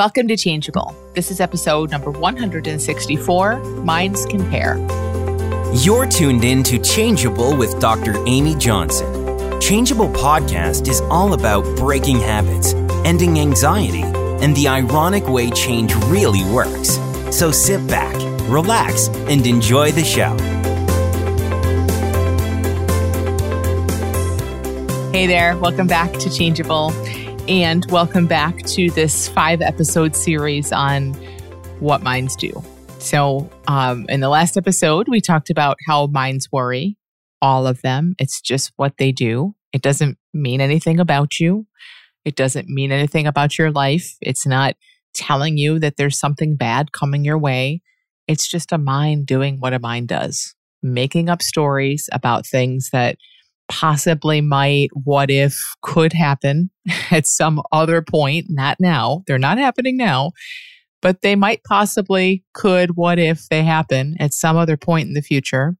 Welcome to Changeable. This is episode number 164 Minds Compare. You're tuned in to Changeable with Dr. Amy Johnson. Changeable podcast is all about breaking habits, ending anxiety, and the ironic way change really works. So sit back, relax, and enjoy the show. Hey there, welcome back to Changeable and welcome back to this five episode series on what minds do. So, um, in the last episode, we talked about how minds worry, all of them. It's just what they do. It doesn't mean anything about you, it doesn't mean anything about your life. It's not telling you that there's something bad coming your way. It's just a mind doing what a mind does, making up stories about things that possibly might, what if, could happen at some other point, not now. They're not happening now, but they might possibly, could, what if they happen at some other point in the future.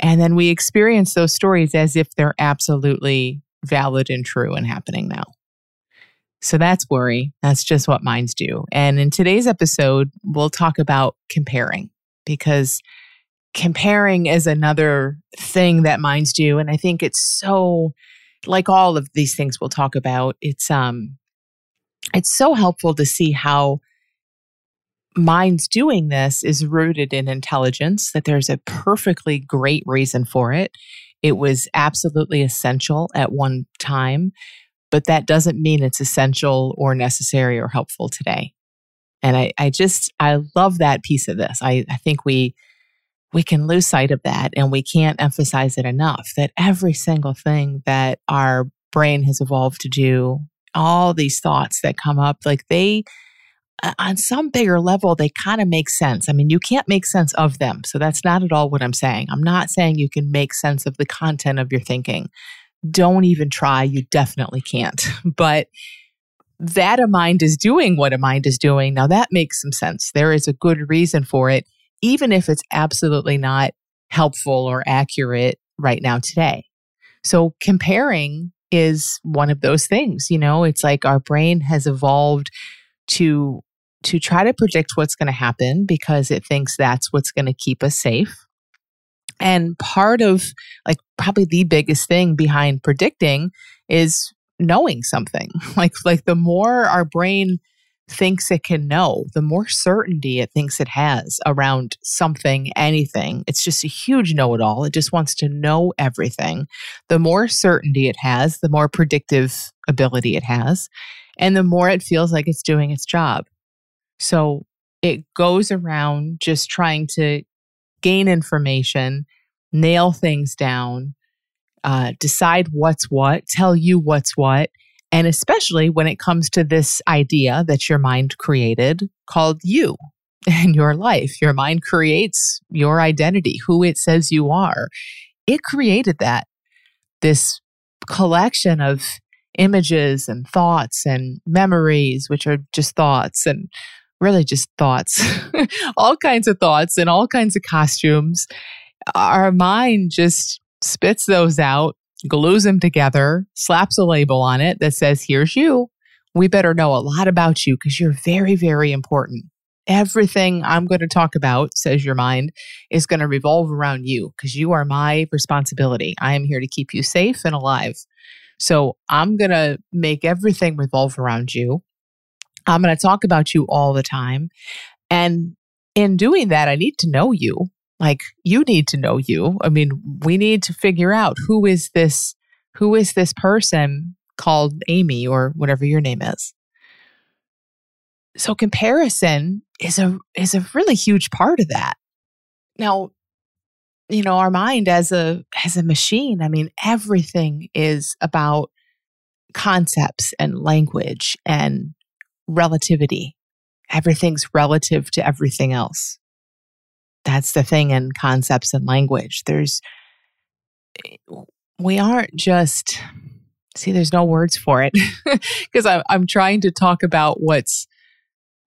And then we experience those stories as if they're absolutely valid and true and happening now. So that's worry. That's just what minds do. And in today's episode, we'll talk about comparing because comparing is another thing that minds do and i think it's so like all of these things we'll talk about it's um it's so helpful to see how minds doing this is rooted in intelligence that there's a perfectly great reason for it. It was absolutely essential at one time but that doesn't mean it's essential or necessary or helpful today. And i i just i love that piece of this. I i think we we can lose sight of that and we can't emphasize it enough that every single thing that our brain has evolved to do, all these thoughts that come up, like they, uh, on some bigger level, they kind of make sense. I mean, you can't make sense of them. So that's not at all what I'm saying. I'm not saying you can make sense of the content of your thinking. Don't even try. You definitely can't. But that a mind is doing what a mind is doing. Now that makes some sense. There is a good reason for it even if it's absolutely not helpful or accurate right now today. So comparing is one of those things, you know, it's like our brain has evolved to to try to predict what's going to happen because it thinks that's what's going to keep us safe. And part of like probably the biggest thing behind predicting is knowing something. Like like the more our brain thinks it can know, the more certainty it thinks it has around something, anything. It's just a huge know it all. It just wants to know everything. The more certainty it has, the more predictive ability it has, and the more it feels like it's doing its job. So it goes around just trying to gain information, nail things down, uh, decide what's what, tell you what's what, and especially when it comes to this idea that your mind created called you and your life. Your mind creates your identity, who it says you are. It created that, this collection of images and thoughts and memories, which are just thoughts and really just thoughts, all kinds of thoughts and all kinds of costumes. Our mind just spits those out glues them together, slaps a label on it that says, Here's you. We better know a lot about you because you're very, very important. Everything I'm going to talk about, says your mind, is going to revolve around you because you are my responsibility. I am here to keep you safe and alive. So I'm going to make everything revolve around you. I'm going to talk about you all the time. And in doing that, I need to know you like you need to know you. I mean we need to figure out who is this who is this person called amy or whatever your name is. So comparison is a is a really huge part of that. Now you know our mind as a as a machine i mean everything is about concepts and language and relativity. Everything's relative to everything else that's the thing in concepts and language. There's, we aren't just, see, there's no words for it. Because I'm, I'm trying to talk about what's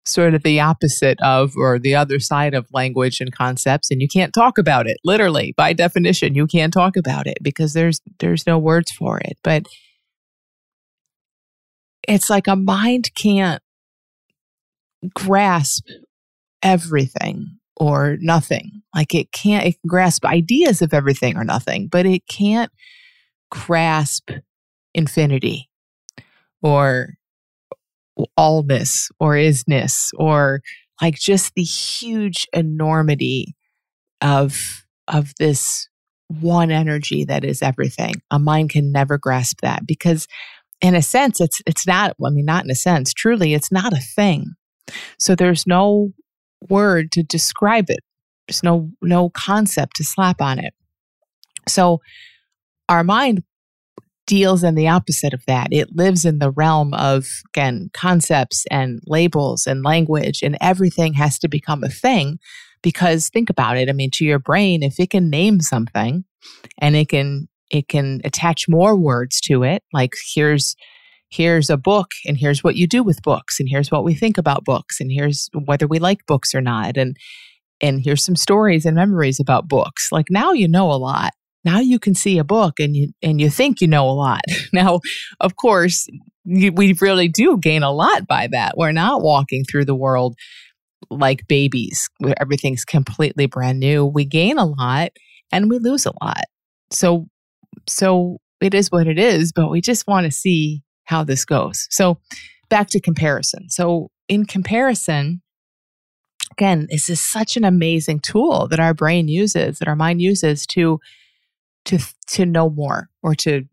sort of the opposite of or the other side of language and concepts and you can't talk about it. Literally by definition you can't talk about it because there's there's no words for it. But it's like a mind can't grasp everything or nothing. Like it can't it can grasp ideas of everything or nothing, but it can't grasp infinity or allness or isness or like just the huge enormity of of this one energy that is everything. A mind can never grasp that because in a sense it's it's not I mean not in a sense, truly it's not a thing. So there's no word to describe it. There's no no concept to slap on it. So our mind deals in the opposite of that. It lives in the realm of again concepts and labels and language and everything has to become a thing because think about it. I mean to your brain if it can name something and it can it can attach more words to it like here's here's a book and here's what you do with books and here's what we think about books and here's whether we like books or not and and here's some stories and memories about books. Like now you know a lot. Now you can see a book and you and you think you know a lot. Now of course you, we really do gain a lot by that. We're not walking through the world like babies where everything's completely brand new. We gain a lot and we lose a lot. So so it is what it is but we just want to see how this goes. So back to comparison. So in comparison, again, this is such an amazing tool that our brain uses, that our mind uses to to to know more or to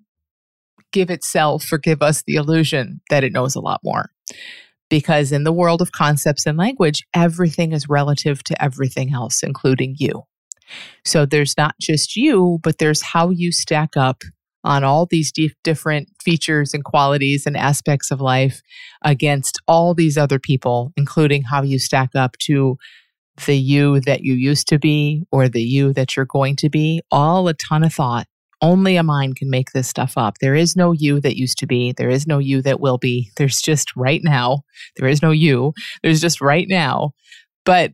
give itself or give us the illusion that it knows a lot more. Because in the world of concepts and language, everything is relative to everything else, including you. So there's not just you, but there's how you stack up on all these d- different features and qualities and aspects of life against all these other people, including how you stack up to the you that you used to be or the you that you're going to be. All a ton of thought. Only a mind can make this stuff up. There is no you that used to be. There is no you that will be. There's just right now. There is no you. There's just right now. But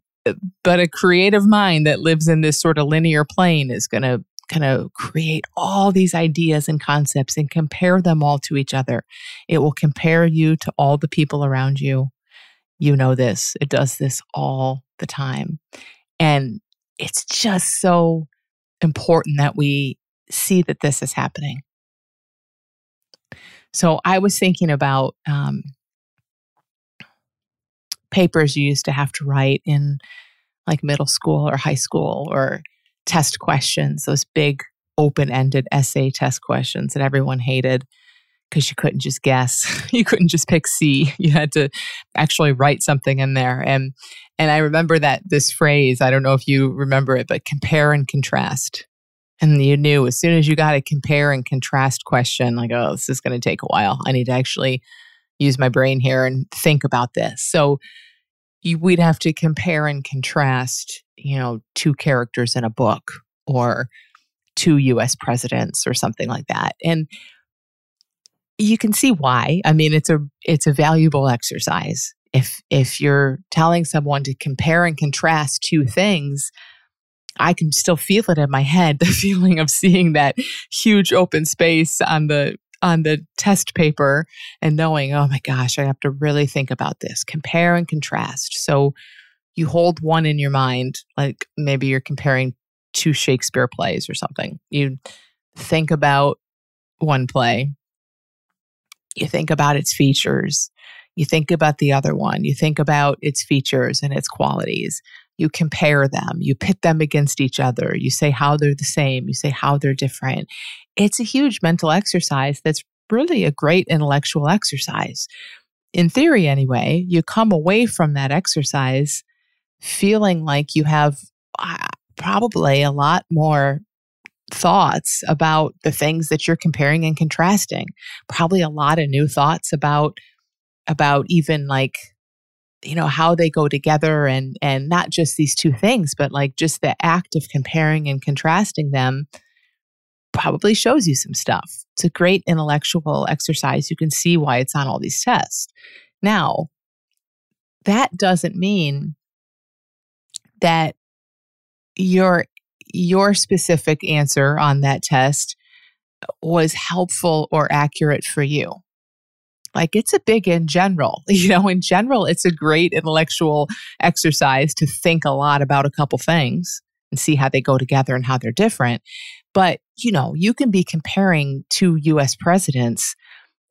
but a creative mind that lives in this sort of linear plane is going to kind of create all these ideas and concepts and compare them all to each other. It will compare you to all the people around you. You know this, it does this all the time. And it's just so important that we see that this is happening. So I was thinking about um, papers you used to have to write in like middle school or high school or test questions, those big open ended essay test questions that everyone hated because you couldn't just guess. you couldn't just pick C. You had to actually write something in there. And and I remember that this phrase, I don't know if you remember it, but compare and contrast. And you knew as soon as you got a compare and contrast question, like, oh, this is going to take a while. I need to actually use my brain here and think about this. So you, we'd have to compare and contrast, you know, two characters in a book or two US presidents or something like that. And you can see why. I mean, it's a it's a valuable exercise. If if you're telling someone to compare and contrast two things, I can still feel it in my head, the feeling of seeing that huge open space on the on the test paper and knowing, oh my gosh, I have to really think about this, compare and contrast. So you hold one in your mind, like maybe you're comparing two Shakespeare plays or something. You think about one play, you think about its features, you think about the other one, you think about its features and its qualities. You compare them, you pit them against each other, you say how they're the same, you say how they're different it's a huge mental exercise that's really a great intellectual exercise. In theory, anyway, you come away from that exercise feeling like you have uh, probably a lot more thoughts about the things that you're comparing and contrasting probably a lot of new thoughts about about even like you know how they go together and and not just these two things but like just the act of comparing and contrasting them probably shows you some stuff. It's a great intellectual exercise. You can see why it's on all these tests. Now, that doesn't mean that your your specific answer on that test was helpful or accurate for you. Like it's a big in general. You know, in general, it's a great intellectual exercise to think a lot about a couple things and see how they go together and how they're different. But, you know, you can be comparing two US presidents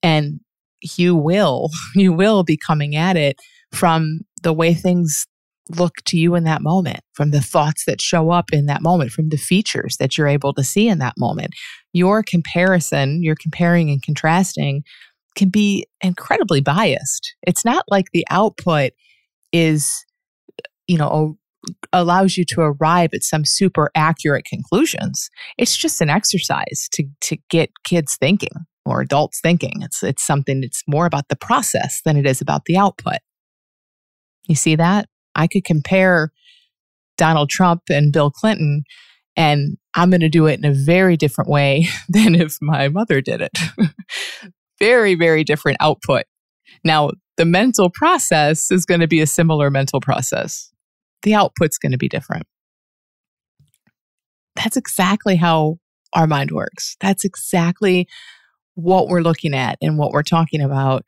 and you will, you will be coming at it from the way things look to you in that moment, from the thoughts that show up in that moment, from the features that you're able to see in that moment. Your comparison, you're comparing and contrasting can be incredibly biased. It's not like the output is, you know, allows you to arrive at some super accurate conclusions. It's just an exercise to to get kids thinking or adults thinking. It's it's something that's more about the process than it is about the output. You see that? I could compare Donald Trump and Bill Clinton and I'm going to do it in a very different way than if my mother did it. very very different output. Now, the mental process is going to be a similar mental process the output's going to be different. That's exactly how our mind works. That's exactly what we're looking at and what we're talking about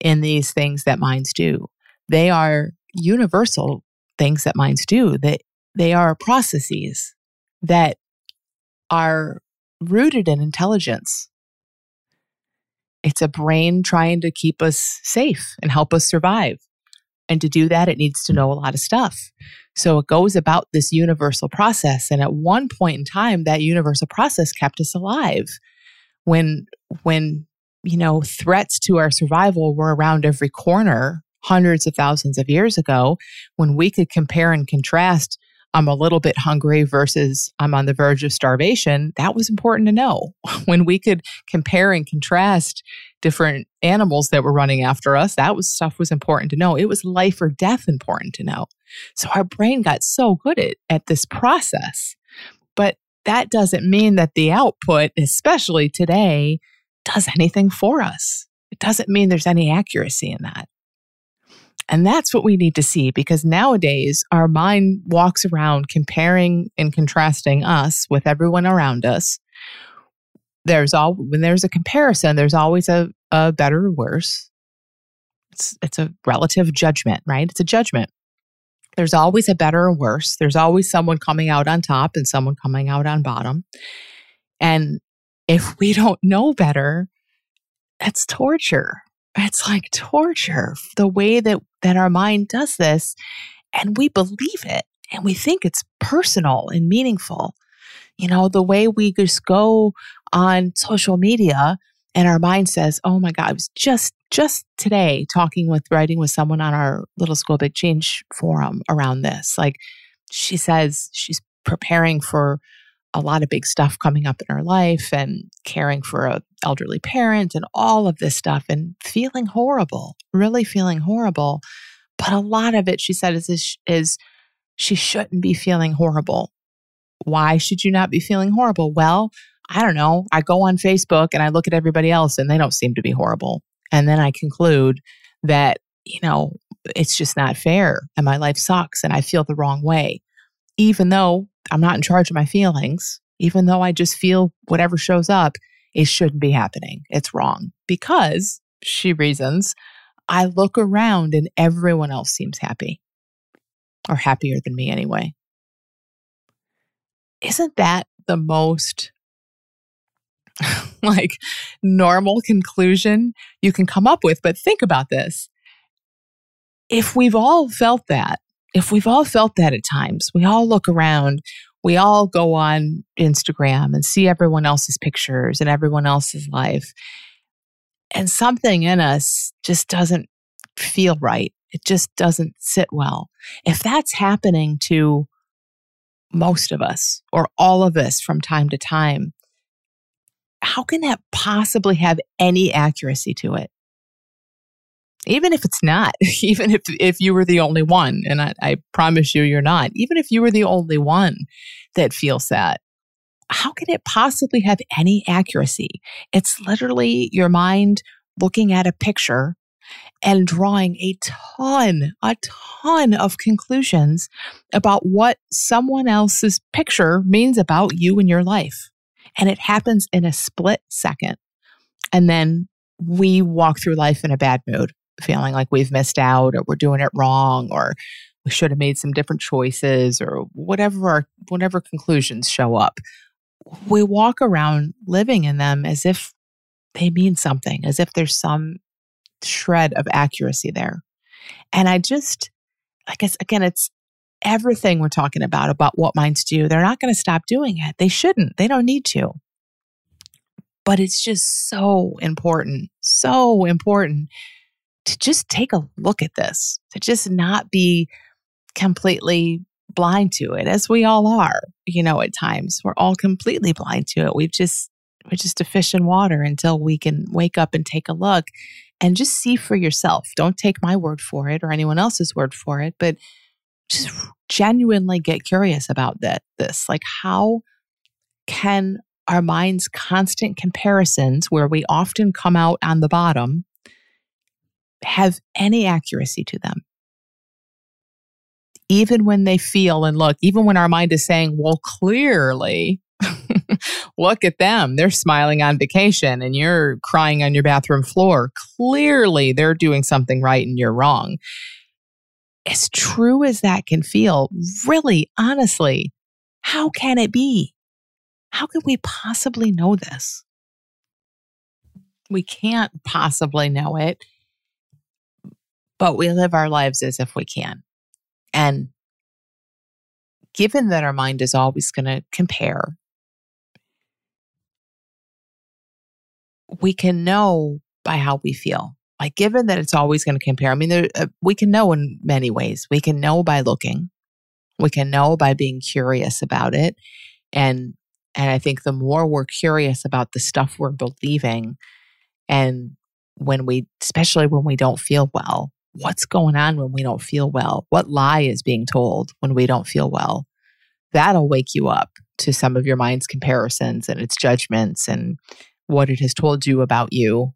in these things that minds do. They are universal things that minds do. That they, are processes that are rooted in intelligence. It's a brain trying to keep us safe and help us survive. And to do that, it needs to know a lot of stuff. So it goes about this universal process. And at one point in time, that universal process kept us alive. When, when, you know, threats to our survival were around every corner hundreds of thousands of years ago, when we could compare and contrast I'm a little bit hungry versus I'm on the verge of starvation, that was important to know. When we could compare and contrast different animals that were running after us, that was stuff was important to know. It was life or death important to know. So our brain got so good at, at this process. But that doesn't mean that the output, especially today, does anything for us. It doesn't mean there's any accuracy in that. And that's what we need to see because nowadays our mind walks around comparing and contrasting us with everyone around us. There's all when there's a comparison, there's always a, a better or worse. It's it's a relative judgment, right? It's a judgment. There's always a better or worse. There's always someone coming out on top and someone coming out on bottom. And if we don't know better, that's torture it's like torture the way that that our mind does this and we believe it and we think it's personal and meaningful. You know the way we just go on social media and our mind says oh my god i was just just today talking with writing with someone on our little school big change forum around this. Like she says she's preparing for a lot of big stuff coming up in her life and caring for a elderly parent and all of this stuff and feeling horrible, really feeling horrible. But a lot of it, she said, is, is she shouldn't be feeling horrible. Why should you not be feeling horrible? Well, I don't know. I go on Facebook and I look at everybody else and they don't seem to be horrible. And then I conclude that, you know, it's just not fair and my life sucks and I feel the wrong way. Even though I'm not in charge of my feelings, even though I just feel whatever shows up, it shouldn't be happening. It's wrong because she reasons I look around and everyone else seems happy or happier than me anyway. Isn't that the most like normal conclusion you can come up with? But think about this. If we've all felt that, if we've all felt that at times, we all look around, we all go on Instagram and see everyone else's pictures and everyone else's life. And something in us just doesn't feel right. It just doesn't sit well. If that's happening to most of us or all of us from time to time, how can that possibly have any accuracy to it? Even if it's not, even if, if you were the only one, and I, I promise you, you're not, even if you were the only one that feels that, how can it possibly have any accuracy? It's literally your mind looking at a picture and drawing a ton, a ton of conclusions about what someone else's picture means about you and your life. And it happens in a split second. And then we walk through life in a bad mood, feeling like we've missed out or we're doing it wrong or we should have made some different choices or whatever our, whatever conclusions show up. We walk around living in them as if they mean something, as if there's some shred of accuracy there. And I just, I guess, again, it's everything we're talking about, about what minds do. They're not going to stop doing it. They shouldn't. They don't need to. But it's just so important, so important to just take a look at this, to just not be completely blind to it, as we all are, you know, at times. We're all completely blind to it. We've just, we're just a fish in water until we can wake up and take a look and just see for yourself. Don't take my word for it or anyone else's word for it, but just genuinely get curious about that this. Like how can our mind's constant comparisons where we often come out on the bottom have any accuracy to them? Even when they feel and look, even when our mind is saying, well, clearly, look at them. They're smiling on vacation and you're crying on your bathroom floor. Clearly, they're doing something right and you're wrong. As true as that can feel, really, honestly, how can it be? How could we possibly know this? We can't possibly know it, but we live our lives as if we can. And given that our mind is always going to compare we can know by how we feel. Like, given that it's always going to compare, I mean, there, uh, we can know in many ways. We can know by looking, we can know by being curious about it. And, and I think the more we're curious about the stuff we're believing, and when we, especially when we don't feel well, what's going on when we don't feel well? What lie is being told when we don't feel well? That'll wake you up to some of your mind's comparisons and its judgments and what it has told you about you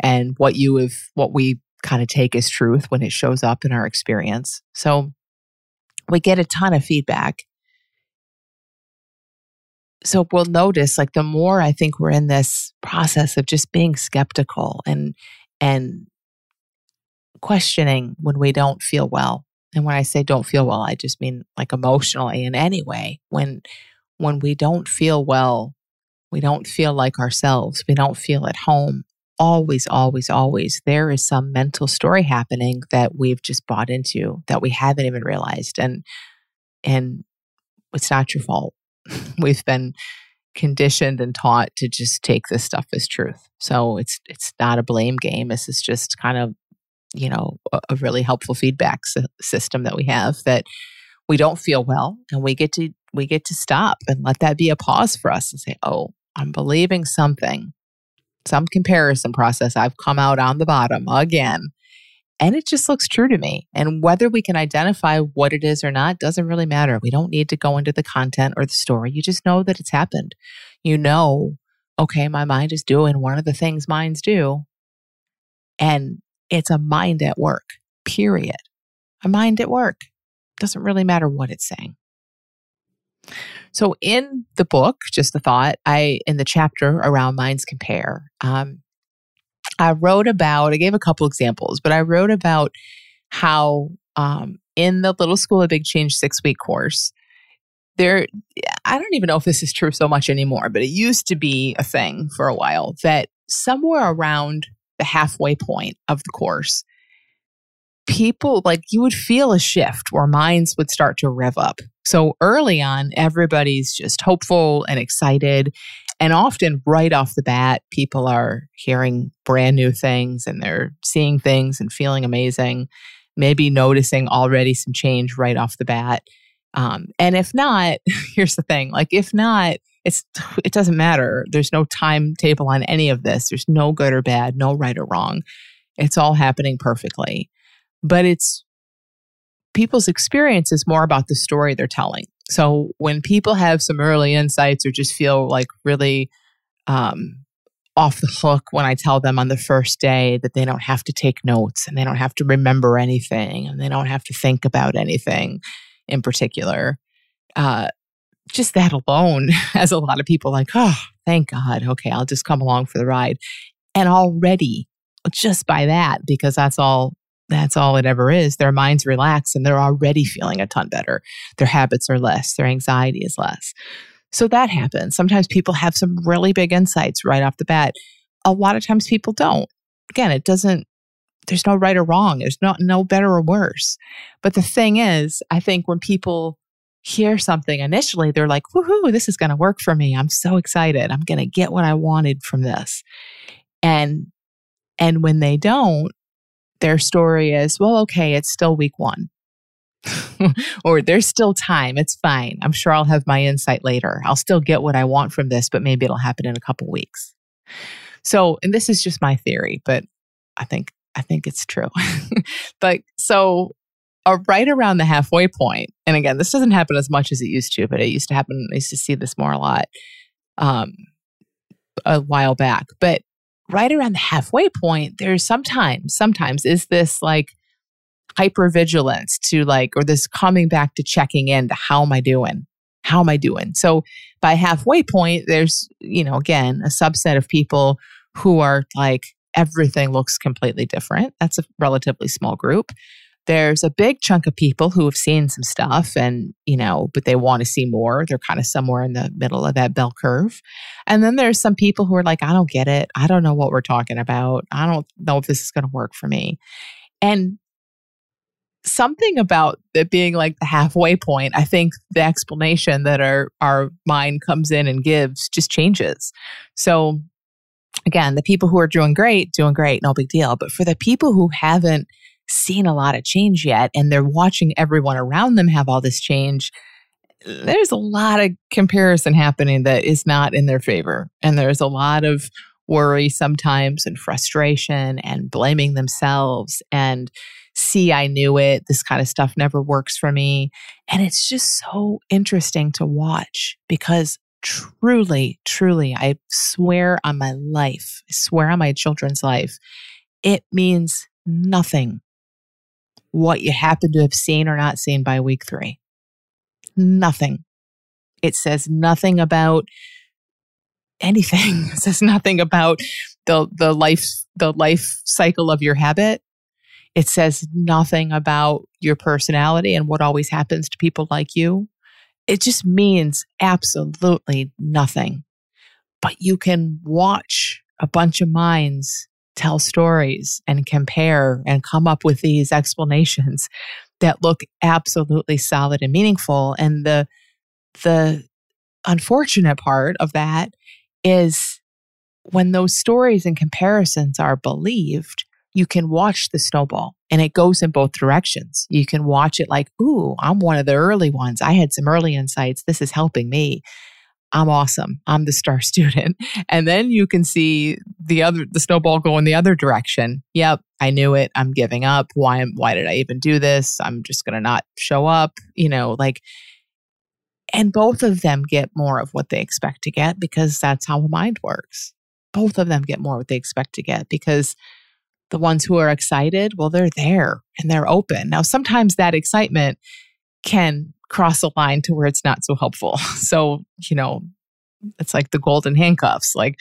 and what you have what we kind of take as truth when it shows up in our experience. So we get a ton of feedback. So we'll notice like the more I think we're in this process of just being skeptical and and questioning when we don't feel well. And when I say don't feel well, I just mean like emotionally in any way. When when we don't feel well, we don't feel like ourselves. We don't feel at home. Always, always, always, there is some mental story happening that we've just bought into that we haven't even realized. And, and it's not your fault. we've been conditioned and taught to just take this stuff as truth. So it's, it's not a blame game. This is just kind of, you know, a, really helpful feedback system that we have that we don't feel well and we get to we get to stop and let that be a pause for us and say oh I'm believing something, some comparison process. I've come out on the bottom again. And it just looks true to me. And whether we can identify what it is or not doesn't really matter. We don't need to go into the content or the story. You just know that it's happened. You know, okay, my mind is doing one of the things minds do. And it's a mind at work, period. A mind at work. Doesn't really matter what it's saying. So in the book, just the thought, I in the chapter around minds compare, um, I wrote about. I gave a couple examples, but I wrote about how um, in the Little School of Big Change six week course, there. I don't even know if this is true so much anymore, but it used to be a thing for a while that somewhere around the halfway point of the course, people like you would feel a shift where minds would start to rev up. So early on, everybody's just hopeful and excited. And often, right off the bat, people are hearing brand new things and they're seeing things and feeling amazing, maybe noticing already some change right off the bat. Um, and if not, here's the thing like, if not, it's it doesn't matter. There's no timetable on any of this. There's no good or bad, no right or wrong. It's all happening perfectly but it's people's experience is more about the story they're telling. So when people have some early insights or just feel like really um, off the hook when I tell them on the first day that they don't have to take notes and they don't have to remember anything and they don't have to think about anything in particular. Uh, just that alone has a lot of people like, oh, thank God. Okay, I'll just come along for the ride. And already, just by that, because that's all that's all it ever is. Their minds relax and they're already feeling a ton better. Their habits are less, their anxiety is less. So that happens. Sometimes people have some really big insights right off the bat. A lot of times people don't. Again, it doesn't there's no right or wrong. There's not no better or worse. But the thing is, I think when people hear something initially, they're like, woohoo, this is going to work for me. I'm so excited. I'm going to get what I wanted from this. And and when they don't, their story is, well, okay, it's still week one. or there's still time. It's fine. I'm sure I'll have my insight later. I'll still get what I want from this, but maybe it'll happen in a couple weeks. So, and this is just my theory, but I think I think it's true. but so uh, right around the halfway point, and again, this doesn't happen as much as it used to, but it used to happen. I used to see this more a lot um, a while back. But right around the halfway point, there's sometimes, sometimes is this like hypervigilance to like, or this coming back to checking in to how am I doing? How am I doing? So by halfway point, there's, you know, again, a subset of people who are like, everything looks completely different. That's a relatively small group. There's a big chunk of people who have seen some stuff and, you know, but they want to see more. They're kind of somewhere in the middle of that bell curve. And then there's some people who are like, I don't get it. I don't know what we're talking about. I don't know if this is going to work for me. And something about it being like the halfway point, I think the explanation that our, our mind comes in and gives just changes. So again, the people who are doing great, doing great, no big deal. But for the people who haven't seen a lot of change yet and they're watching everyone around them have all this change, there's a lot of comparison happening that is not in their favor. And there's a lot of worry sometimes and frustration and blaming themselves and see, I knew it. This kind of stuff never works for me. And it's just so interesting to watch because truly, truly, I swear on my life, I swear on my children's life, it means nothing what you happen to have seen or not seen by week three. Nothing. It says nothing about anything. It says nothing about the the life the life cycle of your habit. It says nothing about your personality and what always happens to people like you it just means absolutely nothing. But you can watch a bunch of minds tell stories and compare and come up with these explanations that look absolutely solid and meaningful. And the the unfortunate part of that is when those stories and comparisons are believed, you can watch the snowball and it goes in both directions. You can watch it like, ooh, I'm one of the early ones. I had some early insights. This is helping me. I'm awesome. I'm the star student. And then you can see the other the snowball go in the other direction. Yep, I knew it. I'm giving up. Why why did I even do this? I'm just going to not show up, you know, like and both of them get more of what they expect to get because that's how a mind works. Both of them get more what they expect to get because the ones who are excited, well, they're there and they're open. Now, sometimes that excitement can cross a line to where it's not so helpful. So, you know, it's like the golden handcuffs. Like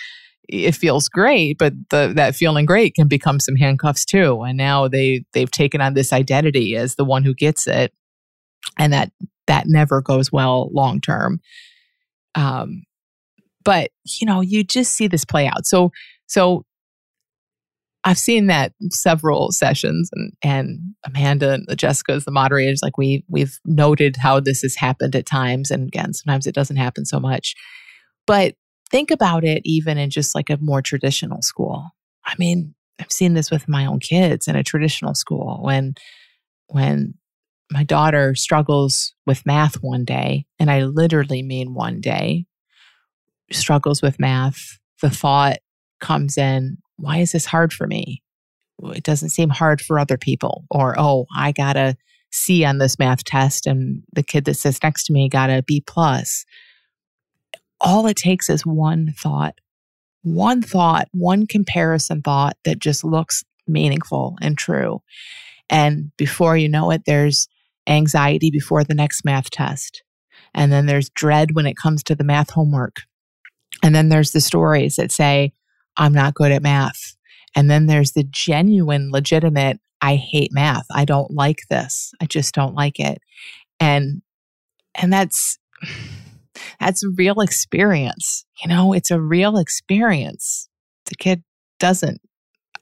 it feels great, but the, that feeling great can become some handcuffs too. And now they they've taken on this identity as the one who gets it, and that that never goes well long term. Um, but you know, you just see this play out. So so I've seen that several sessions and, and Amanda and Jessica as the moderators, like we we've noted how this has happened at times. And again, sometimes it doesn't happen so much. But think about it even in just like a more traditional school. I mean, I've seen this with my own kids in a traditional school when when my daughter struggles with math one day, and I literally mean one day, struggles with math, the thought comes in, why is this hard for me? It doesn't seem hard for other people. Or, oh, I got a C on this math test and the kid that sits next to me got a B plus. All it takes is one thought, one thought, one comparison thought that just looks meaningful and true. And before you know it, there's anxiety before the next math test. And then there's dread when it comes to the math homework. And then there's the stories that say, I'm not good at math. And then there's the genuine, legitimate, I hate math. I don't like this. I just don't like it. And and that's that's a real experience. You know, it's a real experience. The kid doesn't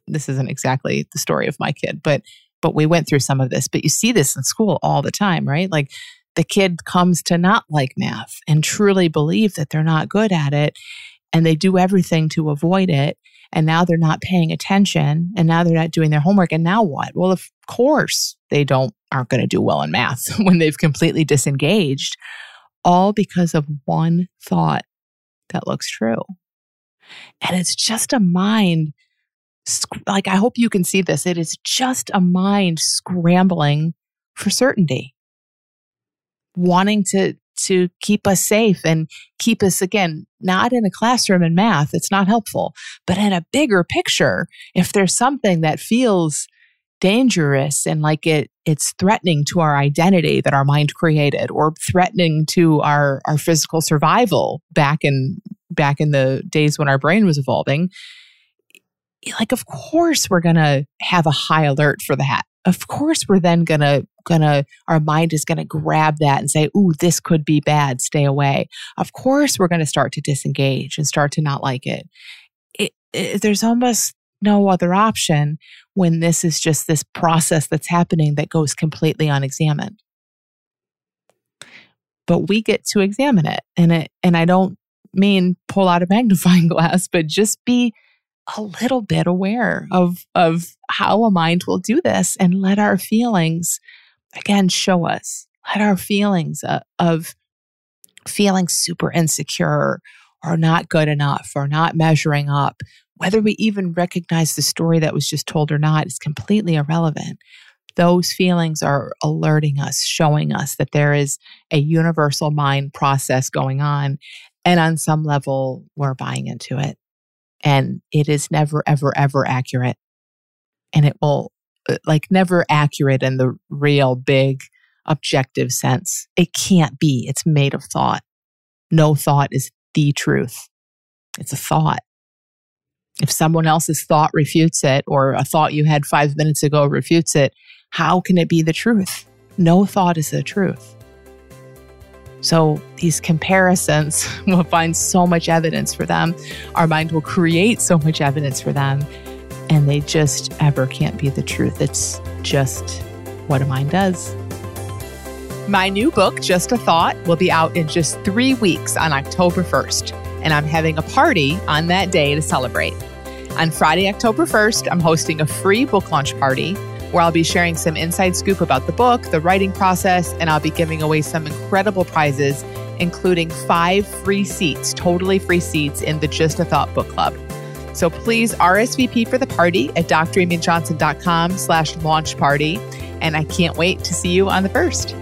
this isn't exactly the story of my kid, but but we went through some of this. But you see this in school all the time, right? Like the kid comes to not like math and truly believe that they're not good at it and they do everything to avoid it and now they're not paying attention and now they're not doing their homework and now what? Well of course they don't aren't going to do well in math when they've completely disengaged all because of one thought that looks true. And it's just a mind like i hope you can see this it is just a mind scrambling for certainty. Wanting to to keep us safe and keep us again not in a classroom in math it's not helpful but in a bigger picture if there's something that feels dangerous and like it it's threatening to our identity that our mind created or threatening to our our physical survival back in back in the days when our brain was evolving like of course we're going to have a high alert for that of course we're then to gonna our mind is gonna grab that and say ooh this could be bad. Stay away. Of course we're gonna start to disengage and start to not like it, it, it there's almost no other option when this is just this process that's happening that goes completely unexamined. But we get to examine it and it and i don't mean pull out a magnifying glass but just be a little bit aware of of how a mind will do this and let our feelings again, show us. Let our feelings uh, of feeling super insecure or not good enough or not measuring up, whether we even recognize the story that was just told or not, is completely irrelevant. Those feelings are alerting us, showing us that there is a universal mind process going on. And on some level, we're buying into it. And it is never, ever, ever accurate. And it will uh, like never accurate in the real big objective sense. It can't be. It's made of thought. No thought is the truth. It's a thought. If someone else's thought refutes it, or a thought you had five minutes ago refutes it, how can it be the truth? No thought is the truth. So these comparisons will find so much evidence for them. Our mind will create so much evidence for them and they just ever can't be the truth. It's just what a mind does. My new book, Just a Thought, will be out in just three weeks on October 1st, and I'm having a party on that day to celebrate. On Friday, October 1st, I'm hosting a free book launch party where I'll be sharing some inside scoop about the book, the writing process, and I'll be giving away some incredible prizes, including five free seats, totally free seats in the Just a Thought book club. So please RSVP for the party at dramyjohnson.com slash launch party. And I can't wait to see you on the first.